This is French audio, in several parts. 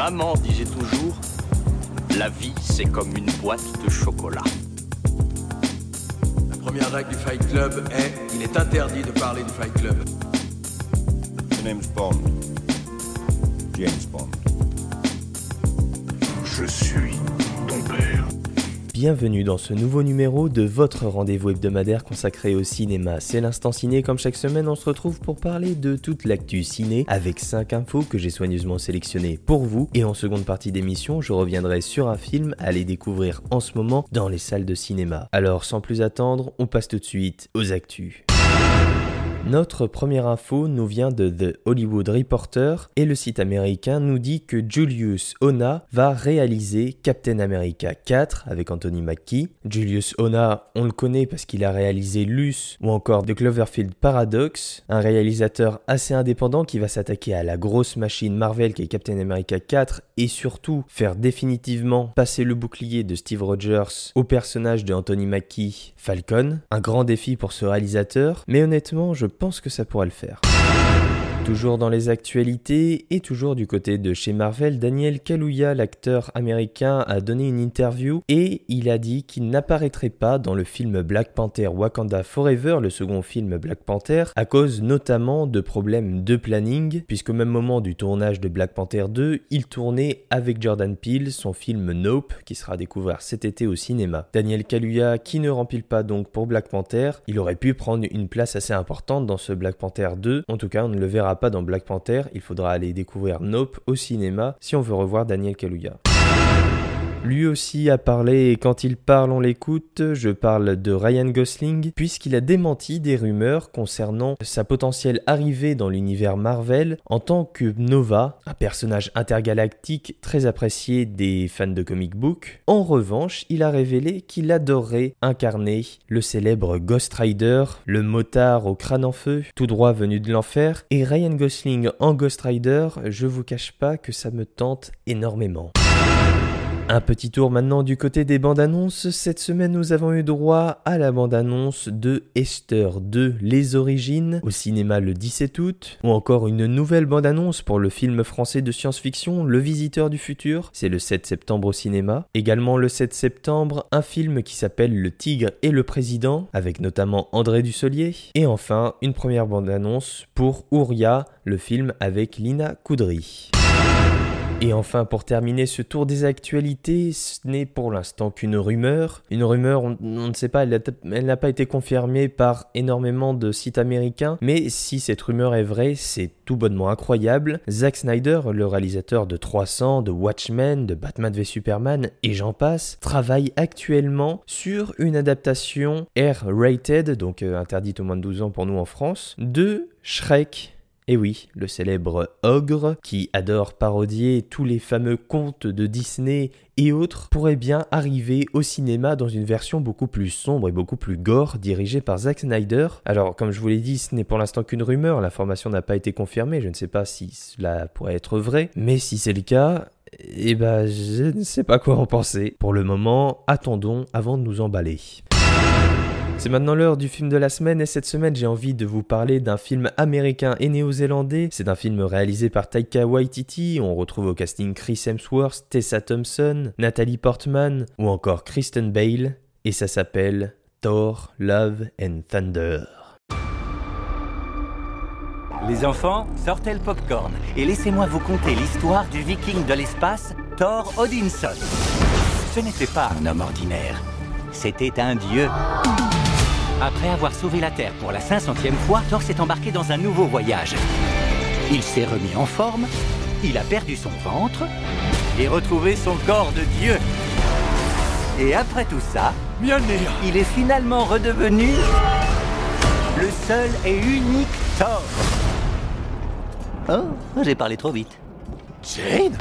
Maman disait toujours, la vie c'est comme une boîte de chocolat. La première règle du Fight Club est il est interdit de parler du Fight Club. The name's Bond. James Bond. Je suis. Bienvenue dans ce nouveau numéro de votre rendez-vous hebdomadaire consacré au cinéma. C'est l'instant ciné, comme chaque semaine on se retrouve pour parler de toute l'actu ciné avec 5 infos que j'ai soigneusement sélectionnées pour vous. Et en seconde partie d'émission, je reviendrai sur un film à aller découvrir en ce moment dans les salles de cinéma. Alors sans plus attendre, on passe tout de suite aux actus. Notre première info nous vient de The Hollywood Reporter et le site américain nous dit que Julius Ona va réaliser Captain America 4 avec Anthony Mackie. Julius Ona, on le connaît parce qu'il a réalisé Luce ou encore The Cloverfield Paradox, un réalisateur assez indépendant qui va s'attaquer à la grosse machine Marvel qui est Captain America 4 et surtout faire définitivement passer le bouclier de Steve Rogers au personnage de Anthony Mackie Falcon. Un grand défi pour ce réalisateur, mais honnêtement, je pense que ça pourra le faire. Toujours dans les actualités et toujours du côté de chez Marvel, Daniel Kaluuya, l'acteur américain, a donné une interview et il a dit qu'il n'apparaîtrait pas dans le film Black Panther Wakanda Forever, le second film Black Panther, à cause notamment de problèmes de planning, puisqu'au même moment du tournage de Black Panther 2, il tournait avec Jordan Peele son film Nope, qui sera découvert cet été au cinéma. Daniel Kaluuya, qui ne remplit pas donc pour Black Panther, il aurait pu prendre une place assez importante dans ce Black Panther 2, en tout cas on ne le verra pas dans Black Panther, il faudra aller découvrir Nope au cinéma si on veut revoir Daniel Kaluuya. Lui aussi a parlé et quand il parle on l'écoute, je parle de Ryan Gosling puisqu'il a démenti des rumeurs concernant sa potentielle arrivée dans l'univers Marvel en tant que Nova, un personnage intergalactique très apprécié des fans de comic book. En revanche, il a révélé qu'il adorerait incarner le célèbre Ghost Rider, le motard au crâne en feu, tout droit venu de l'enfer, et Ryan Gosling en Ghost Rider, je vous cache pas que ça me tente énormément. Un petit tour maintenant du côté des bandes annonces. Cette semaine, nous avons eu droit à la bande annonce de Esther 2, Les Origines, au cinéma le 17 août, ou encore une nouvelle bande annonce pour le film français de science-fiction Le Visiteur du Futur, c'est le 7 septembre au cinéma. Également le 7 septembre, un film qui s'appelle Le Tigre et le Président, avec notamment André Dussolier. Et enfin, une première bande annonce pour Ouria, le film avec Lina Coudry. Et enfin, pour terminer ce tour des actualités, ce n'est pour l'instant qu'une rumeur. Une rumeur, on, ne sait pas, elle n'a pas été confirmée par énormément de sites américains, mais si cette rumeur est vraie, c'est tout bonnement incroyable. Zack Snyder, le réalisateur de 300, de Watchmen, de Batman v Superman et j'en passe, travaille actuellement sur une adaptation R-rated, donc euh, interdite au moins de 12 ans pour nous en France, de Shrek. Et oui, le célèbre ogre, qui adore parodier tous les fameux contes de Disney et autres, pourrait bien arriver au cinéma dans une version beaucoup plus sombre et beaucoup plus gore, dirigée par Zack Snyder. Alors, comme je vous l'ai dit, ce n'est pour l'instant qu'une rumeur, l'information n'a pas été confirmée, je ne sais pas si cela pourrait être vrai, mais si c'est le cas, eh ben, je ne sais pas quoi en penser. Pour le moment, attendons avant de nous emballer. C'est maintenant l'heure du film de la semaine et cette semaine j'ai envie de vous parler d'un film américain et néo-zélandais. C'est un film réalisé par Taika Waititi, on retrouve au casting Chris Hemsworth, Tessa Thompson, Natalie Portman ou encore Kristen Bale et ça s'appelle Thor, Love and Thunder. Les enfants, sortez le popcorn et laissez-moi vous conter l'histoire du viking de l'espace, Thor Odinson. Ce n'était pas un homme ordinaire, c'était un dieu. Après avoir sauvé la Terre pour la 500e fois, Thor s'est embarqué dans un nouveau voyage. Il s'est remis en forme, il a perdu son ventre et retrouvé son corps de dieu. Et après tout ça, Mjolnir il est finalement redevenu le seul et unique Thor. Oh, j'ai parlé trop vite. Jane?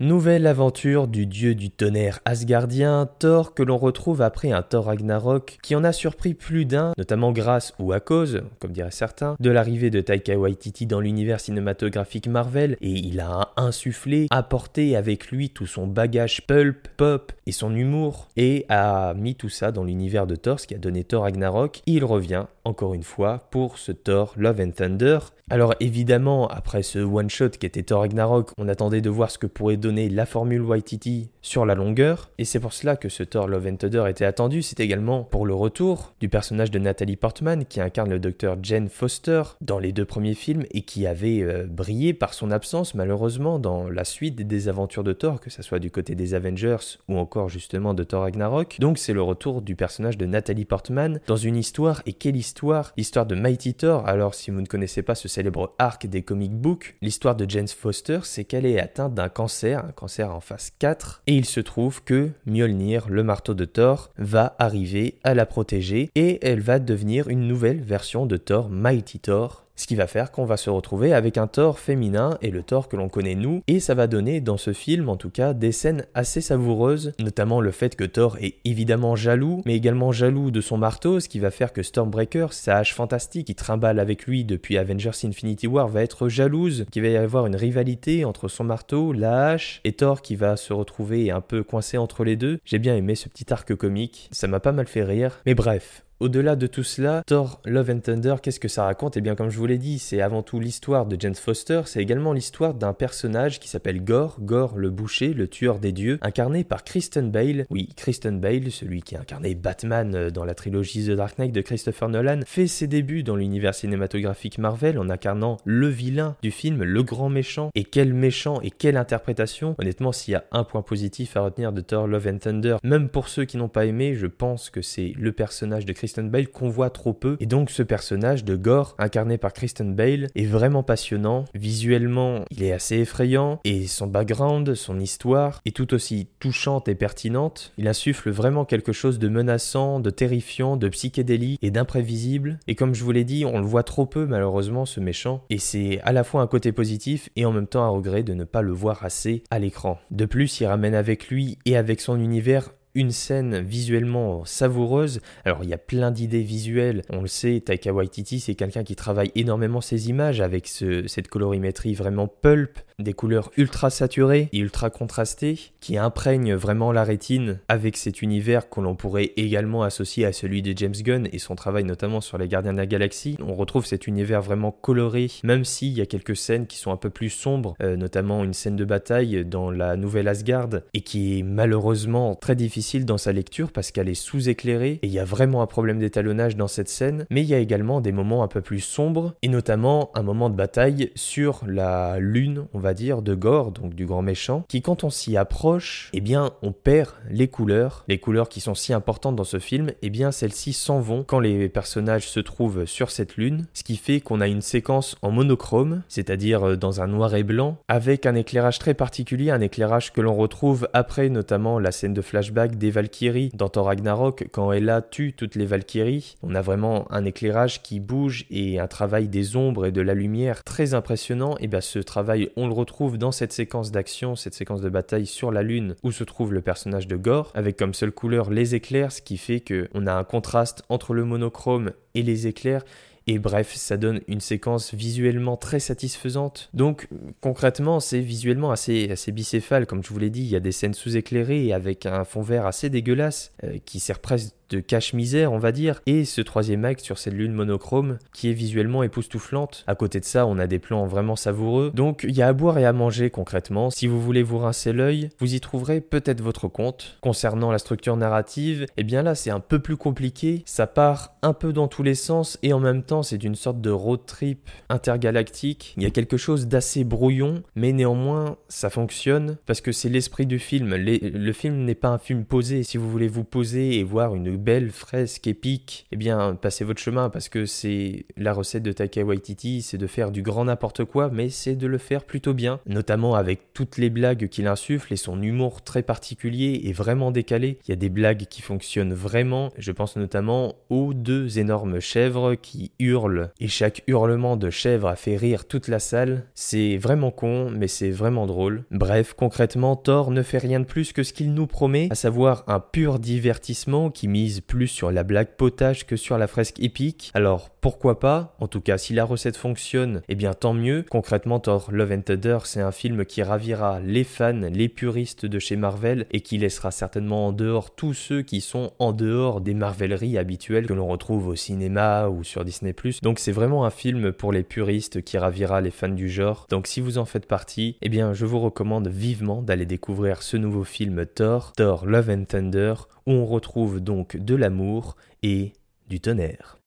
Nouvelle aventure du dieu du tonnerre asgardien, Thor que l'on retrouve après un Thor Ragnarok qui en a surpris plus d'un, notamment grâce ou à cause, comme diraient certains, de l'arrivée de Taika Waititi dans l'univers cinématographique Marvel et il a insufflé, apporté avec lui tout son bagage pulp, pop et son humour et a mis tout ça dans l'univers de Thor, ce qui a donné Thor Ragnarok. il revient encore une fois pour ce Thor Love and Thunder. Alors évidemment, après ce one-shot qui était Thor Ragnarok, on attendait de voir ce que pourrait donner la formule YTT sur la longueur, et c'est pour cela que ce Thor Love and Thunder était attendu, c'est également pour le retour du personnage de Natalie Portman qui incarne le docteur Jane Foster dans les deux premiers films et qui avait euh, brillé par son absence malheureusement dans la suite des aventures de Thor, que ce soit du côté des Avengers ou encore justement de Thor Ragnarok. Donc c'est le retour du personnage de Natalie Portman dans une histoire, et quelle histoire? L'histoire de Mighty Thor, alors si vous ne connaissez pas ce célèbre arc des comic books, l'histoire de Jane Foster, c'est qu'elle est atteinte d'un cancer, un cancer en phase 4, et il se trouve que Mjolnir, le marteau de Thor, va arriver à la protéger, et elle va devenir une nouvelle version de Thor, Mighty Thor, ce qui va faire qu'on va se retrouver avec un Thor féminin et le Thor que l'on connaît nous, et ça va donner dans ce film en tout cas des scènes assez savoureuses, notamment le fait que Thor est évidemment jaloux, mais également jaloux de son marteau, ce qui va faire que Stormbreaker, sa hache fantastique qui trimballe avec lui depuis Avengers Infinity War, va être jalouse, qu'il va y avoir une rivalité entre son marteau, la hache, et Thor qui va se retrouver un peu coincé entre les deux. J'ai bien aimé ce petit arc comique, ça m'a pas mal fait rire, mais bref, au-delà de tout cela, Thor Love and Thunder, qu'est-ce que ça raconte? Eh bien, comme je vous l'ai dit, c'est avant tout l'histoire de Jane Foster, c'est également l'histoire d'un personnage qui s'appelle Gore, Gore le boucher, le tueur des dieux, incarné par Kristen Bale. Oui, Kristen Bale, celui qui a incarné Batman euh, dans la trilogie The Dark Knight de Christopher Nolan, fait ses débuts dans l'univers cinématographique Marvel en incarnant le vilain du film, le grand méchant. Et quel méchant et quelle interprétation Honnêtement, s'il y a un point positif à retenir de Thor Love and Thunder, même pour ceux qui n'ont pas aimé, je pense que c'est le personnage de Kristen Kristen Bale qu'on voit trop peu. Et donc ce personnage de Gore, incarné par Kristen Bale, est vraiment passionnant. Visuellement, il est assez effrayant et son background, son histoire est tout aussi touchante et pertinente. Il insuffle vraiment quelque chose de menaçant, de terrifiant, de psychédélique et d'imprévisible. Et comme je vous l'ai dit, on le voit trop peu malheureusement ce méchant. Et c'est à la fois un côté positif et en même temps un regret de ne pas le voir assez à l'écran. De plus, il ramène avec lui et avec son univers une scène visuellement savoureuse. Alors il y a plein d'idées visuelles, on le sait, Taika Waititi c'est quelqu'un qui travaille énormément ses images avec cette colorimétrie vraiment pulp, des couleurs ultra saturées et ultra contrastées qui imprègnent vraiment la rétine avec cet univers que l'on pourrait également associer à celui de James Gunn et son travail notamment sur les Gardiens de la Galaxie. On retrouve cet univers vraiment coloré, même s'il y a quelques scènes qui sont un peu plus sombres, euh, notamment une scène de bataille dans la nouvelle Asgard et qui est malheureusement très difficile dans sa lecture parce qu'elle est sous-éclairée et il y a vraiment un problème d'étalonnage dans cette scène, mais il y a également des moments un peu plus sombres et notamment un moment de bataille sur la lune, on va dire, de Gore, donc du grand méchant, qui quand on s'y approche, eh bien, on perd les couleurs, les couleurs qui sont si importantes dans ce film, eh bien, celles-ci s'en vont quand les personnages se trouvent sur cette lune, ce qui fait qu'on a une séquence en monochrome, c'est-à-dire euh, dans un noir et blanc, avec un éclairage très particulier, un éclairage que l'on retrouve après notamment la scène de flashback des Valkyries dans Thor Ragnarok, quand Ella tue toutes les Valkyries, on a vraiment un éclairage qui bouge et un travail des ombres et de la lumière très impressionnant, et bien ce travail on le retrouve dans cette séquence d'action, cette séquence de bataille sur la lune où se trouve le personnage de Gore, avec comme seule couleur les éclairs, ce qui fait qu'on a un contraste entre le monochrome et les éclairs. Et bref, ça donne une séquence visuellement très satisfaisante. Donc concrètement, c'est visuellement assez, assez bicéphale. Comme je vous l'ai dit, il y a des scènes sous-éclairées avec un fond vert assez dégueulasse euh, qui sert presque de cache-misère, on va dire, et ce troisième acte sur cette lune monochrome qui est visuellement époustouflante. À côté de ça, on a des plans vraiment savoureux. Donc, il y a à boire et à manger concrètement. Si vous voulez vous rincer l'œil, vous y trouverez peut-être votre compte. Concernant la structure narrative, eh bien là, c'est un peu plus compliqué. Ça part un peu dans tous les sens et en même temps, c'est une sorte de road trip intergalactique. Il y a quelque chose d'assez brouillon, mais néanmoins, ça fonctionne parce que c'est l'esprit du film. le film n'est pas un film posé. Si vous voulez vous poser et voir une belles fresques épiques, eh bien, passez votre chemin parce que c'est la recette de Taika Waititi, c'est de faire du grand n'importe quoi, mais c'est de le faire plutôt bien, notamment avec toutes les blagues qu'il insuffle et son humour très particulier et vraiment décalé. Il y a des blagues qui fonctionnent vraiment, je pense notamment aux deux énormes chèvres qui hurlent, et chaque hurlement de chèvre a fait rire toute la salle. C'est vraiment con, mais c'est vraiment drôle. Bref, concrètement, Thor ne fait rien de plus que ce qu'il nous promet, à savoir un pur divertissement qui mise plus sur la blague potage que sur la fresque épique. Alors pourquoi pas? En tout cas, si la recette fonctionne, eh bien tant mieux. Concrètement, Thor Love and Thunder, c'est un film qui ravira les fans, les puristes de chez Marvel et qui laissera certainement en dehors tous ceux qui sont en dehors des Marveleries habituelles que l'on retrouve au cinéma ou sur Disney+. Donc c'est vraiment un film pour les puristes qui ravira les fans du genre. Donc si vous en faites partie, eh bien je vous recommande vivement d'aller découvrir ce nouveau film Thor, Thor Love and Thunder, où on retrouve donc de l'amour et du tonnerre.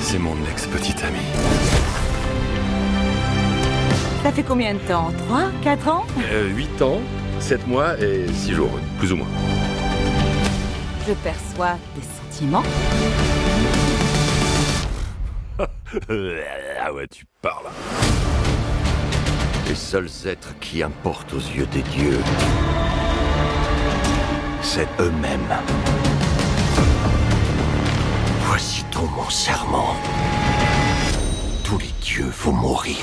C'est mon ex-petite amie. Ça fait combien de temps? 3 4 ans? Euh, 8 ans, 7 mois et 6 jours, plus ou moins. Je perçois des sentiments. ah ouais, tu parles. Les seuls êtres qui importent aux yeux des dieux, c'est eux-mêmes. Voici donc mon serment. Tous les dieux vont mourir.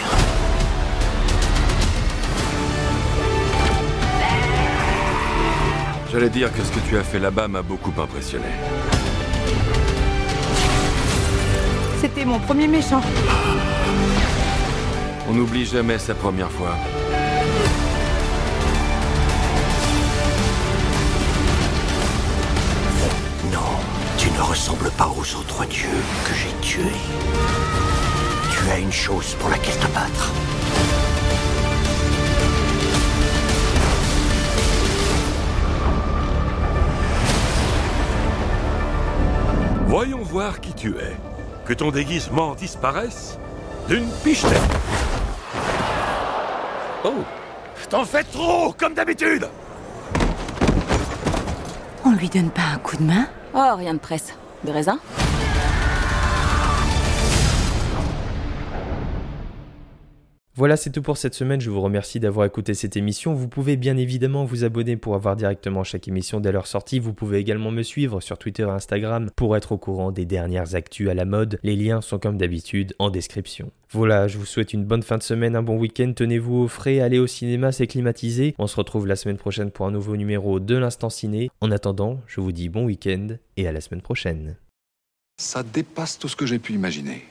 J'allais dire que ce que tu as fait là-bas m'a beaucoup impressionné. C'était mon premier méchant. On n'oublie jamais sa première fois. Aux autres dieux que j'ai tués. Tu as une chose pour laquelle te battre. Voyons voir qui tu es. Que ton déguisement disparaisse d'une pichenette. Oh, t'en fais trop, comme d'habitude On lui donne pas un coup de main? Oh, rien de presse. De raisin Voilà, c'est tout pour cette semaine. Je vous remercie d'avoir écouté cette émission. Vous pouvez bien évidemment vous abonner pour avoir directement chaque émission dès leur sortie. Vous pouvez également me suivre sur Twitter et Instagram pour être au courant des dernières actus à la mode. Les liens sont comme d'habitude en description. Voilà, je vous souhaite une bonne fin de semaine, un bon week-end. Tenez-vous au frais, allez au cinéma, c'est climatisé. On se retrouve la semaine prochaine pour un nouveau numéro de l'Instant Ciné. En attendant, je vous dis bon week-end et à la semaine prochaine. Ça dépasse tout ce que j'ai pu imaginer.